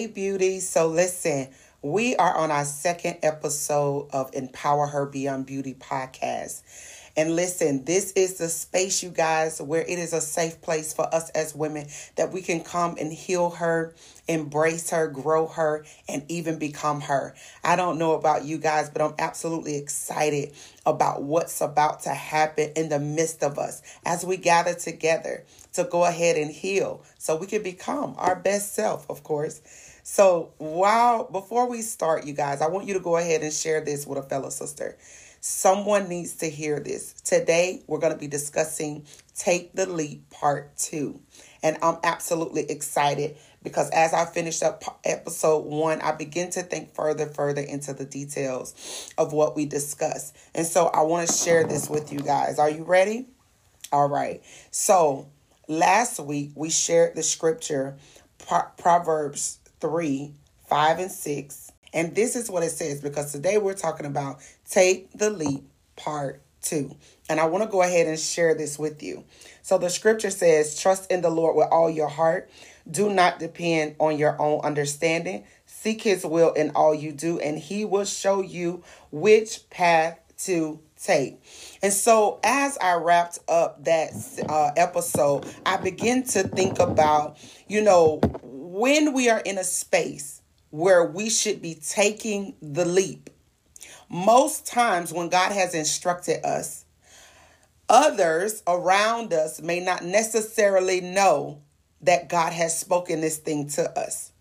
Hey, beauty. So, listen, we are on our second episode of Empower Her Beyond Beauty podcast. And listen, this is the space, you guys, where it is a safe place for us as women that we can come and heal her, embrace her, grow her, and even become her. I don't know about you guys, but I'm absolutely excited about what's about to happen in the midst of us as we gather together to go ahead and heal so we can become our best self, of course. So, while before we start, you guys, I want you to go ahead and share this with a fellow sister. Someone needs to hear this. Today, we're going to be discussing Take the Leap Part 2. And I'm absolutely excited because as I finished up episode one, I begin to think further, further into the details of what we discussed. And so I want to share this with you guys. Are you ready? All right. So last week, we shared the scripture, Proverbs 3 5 and 6 and this is what it says because today we're talking about Take the Leap Part 2. And I want to go ahead and share this with you. So the scripture says, Trust in the Lord with all your heart. Do not depend on your own understanding. Seek his will in all you do, and he will show you which path to take. And so, as I wrapped up that uh, episode, I begin to think about, you know, when we are in a space where we should be taking the leap. Most times, when God has instructed us, others around us may not necessarily know that God has spoken this thing to us.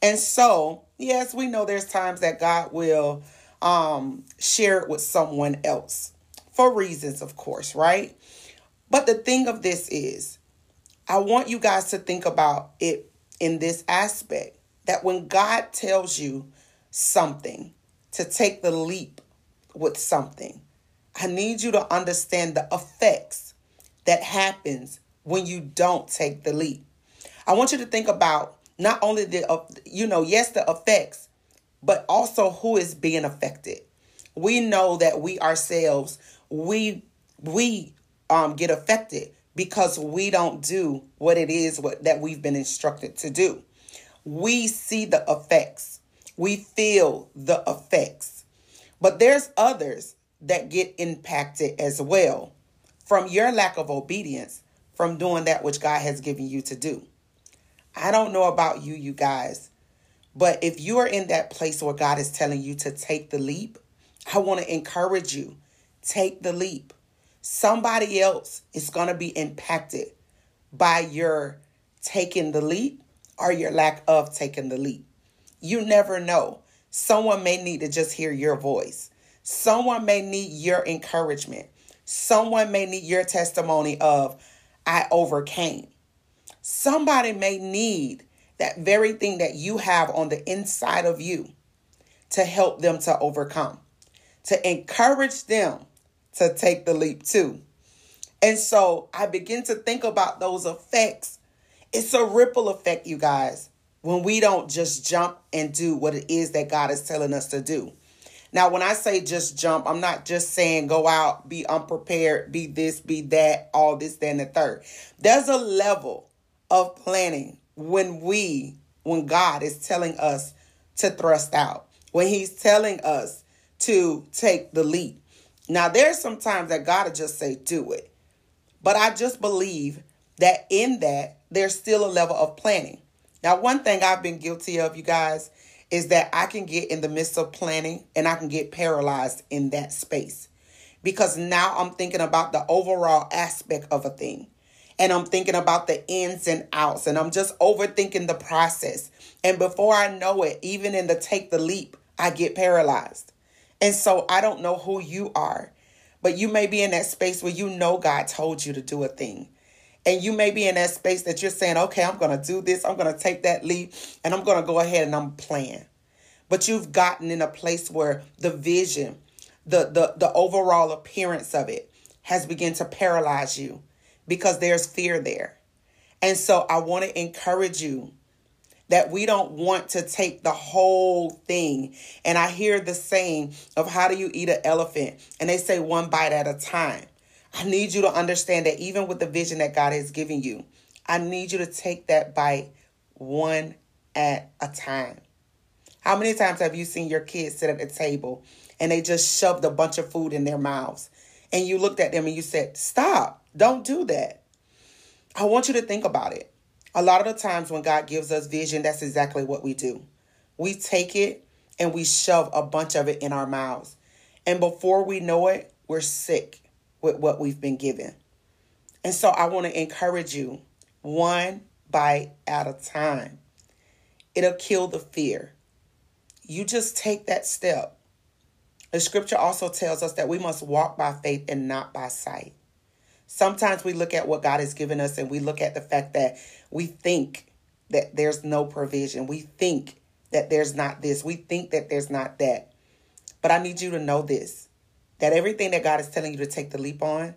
And so, yes, we know there's times that God will um, share it with someone else for reasons, of course, right? But the thing of this is, I want you guys to think about it in this aspect that when God tells you something, to take the leap with something, I need you to understand the effects that happens when you don't take the leap. I want you to think about not only the uh, you know, yes, the effects, but also who is being affected. We know that we ourselves we we um get affected because we don't do what it is what that we've been instructed to do we see the effects, we feel the effects. But there's others that get impacted as well from your lack of obedience from doing that which God has given you to do. I don't know about you, you guys, but if you are in that place where God is telling you to take the leap, I want to encourage you take the leap. Somebody else is going to be impacted by your taking the leap or your lack of taking the leap. You never know. Someone may need to just hear your voice. Someone may need your encouragement. Someone may need your testimony of, I overcame. Somebody may need that very thing that you have on the inside of you to help them to overcome, to encourage them to take the leap too. And so I begin to think about those effects it's a ripple effect, you guys, when we don't just jump and do what it is that God is telling us to do. Now, when I say just jump, I'm not just saying go out, be unprepared, be this, be that, all this, then the third. There's a level of planning when we, when God is telling us to thrust out, when He's telling us to take the leap. Now, there's some times that God will just say, do it. But I just believe that in that there's still a level of planning. Now, one thing I've been guilty of, you guys, is that I can get in the midst of planning and I can get paralyzed in that space because now I'm thinking about the overall aspect of a thing and I'm thinking about the ins and outs and I'm just overthinking the process. And before I know it, even in the take the leap, I get paralyzed. And so I don't know who you are, but you may be in that space where you know God told you to do a thing. And you may be in that space that you're saying, okay, I'm going to do this. I'm going to take that leap and I'm going to go ahead and I'm playing. But you've gotten in a place where the vision, the, the, the overall appearance of it has begun to paralyze you because there's fear there. And so I want to encourage you that we don't want to take the whole thing. And I hear the saying of how do you eat an elephant? And they say one bite at a time. I need you to understand that even with the vision that God has given you, I need you to take that bite one at a time. How many times have you seen your kids sit at the table and they just shoved a bunch of food in their mouths? And you looked at them and you said, Stop, don't do that. I want you to think about it. A lot of the times when God gives us vision, that's exactly what we do. We take it and we shove a bunch of it in our mouths. And before we know it, we're sick with what we've been given. And so I want to encourage you one bite at a time. It'll kill the fear. You just take that step. The scripture also tells us that we must walk by faith and not by sight. Sometimes we look at what God has given us and we look at the fact that we think that there's no provision. We think that there's not this. We think that there's not that. But I need you to know this that everything that God is telling you to take the leap on,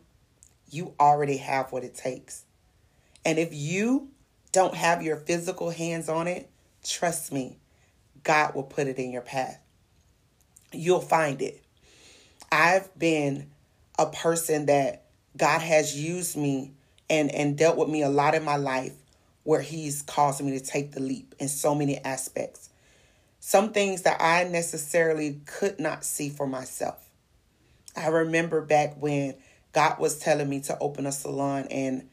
you already have what it takes. And if you don't have your physical hands on it, trust me, God will put it in your path. You'll find it. I've been a person that God has used me and, and dealt with me a lot in my life where He's caused me to take the leap in so many aspects. Some things that I necessarily could not see for myself. I remember back when God was telling me to open a salon and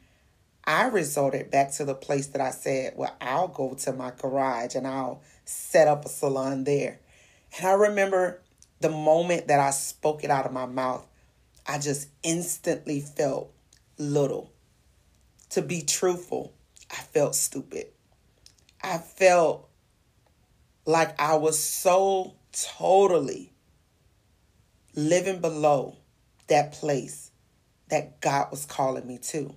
I resorted back to the place that I said, well, I'll go to my garage and I'll set up a salon there. And I remember the moment that I spoke it out of my mouth, I just instantly felt little. To be truthful, I felt stupid. I felt like I was so totally living below that place that God was calling me to.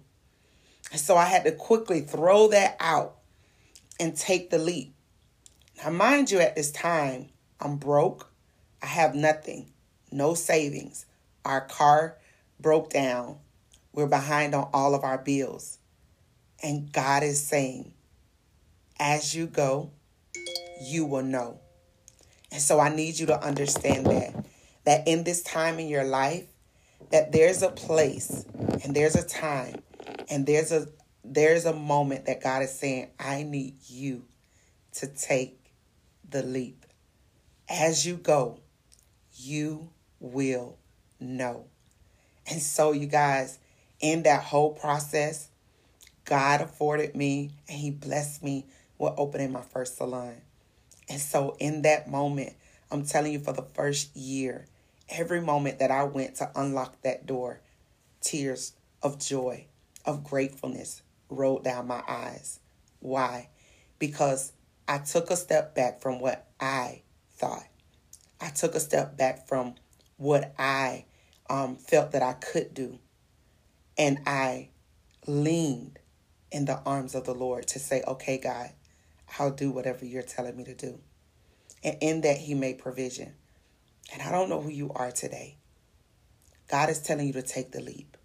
So I had to quickly throw that out and take the leap. Now, mind you, at this time, I'm broke. I have nothing, no savings. Our car broke down. We're behind on all of our bills. And God is saying, as you go, you will know. And so I need you to understand that that in this time in your life that there's a place and there's a time and there's a there's a moment that God is saying, I need you to take the leap. As you go, you will know. And so, you guys, in that whole process, God afforded me and He blessed me with opening my first salon. And so, in that moment, I'm telling you, for the first year, every moment that I went to unlock that door, tears of joy, of gratefulness rolled down my eyes. Why? Because I took a step back from what I thought. I took a step back from what I um, felt that I could do. And I leaned in the arms of the Lord to say, okay, God, I'll do whatever you're telling me to do. And in that, He made provision. And I don't know who you are today. God is telling you to take the leap.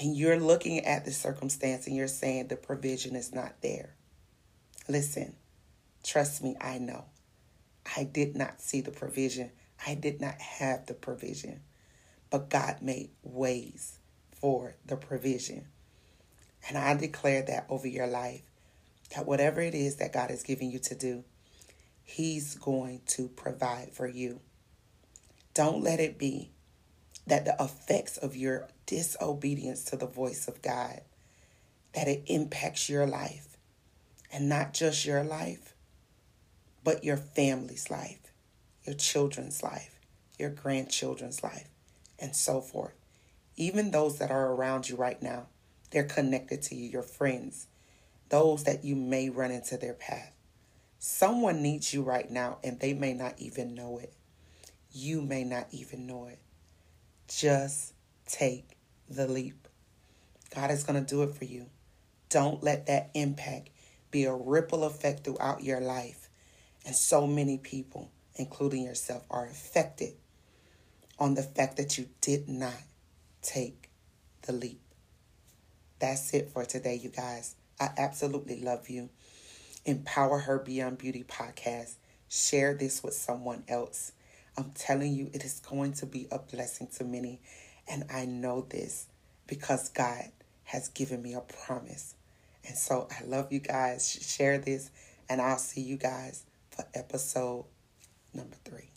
And you're looking at the circumstance and you're saying the provision is not there. Listen, trust me, I know. I did not see the provision. I did not have the provision. But God made ways for the provision. And I declare that over your life that whatever it is that God is giving you to do, He's going to provide for you. Don't let it be that the effects of your disobedience to the voice of God that it impacts your life and not just your life but your family's life, your children's life, your grandchildren's life and so forth. Even those that are around you right now, they're connected to you, your friends, those that you may run into their path. Someone needs you right now and they may not even know it. You may not even know it. Just take the leap. God is going to do it for you. Don't let that impact be a ripple effect throughout your life. And so many people, including yourself, are affected on the fact that you did not take the leap. That's it for today, you guys. I absolutely love you. Empower Her Beyond Beauty podcast. Share this with someone else. I'm telling you, it is going to be a blessing to many. And I know this because God has given me a promise. And so I love you guys. Share this, and I'll see you guys for episode number three.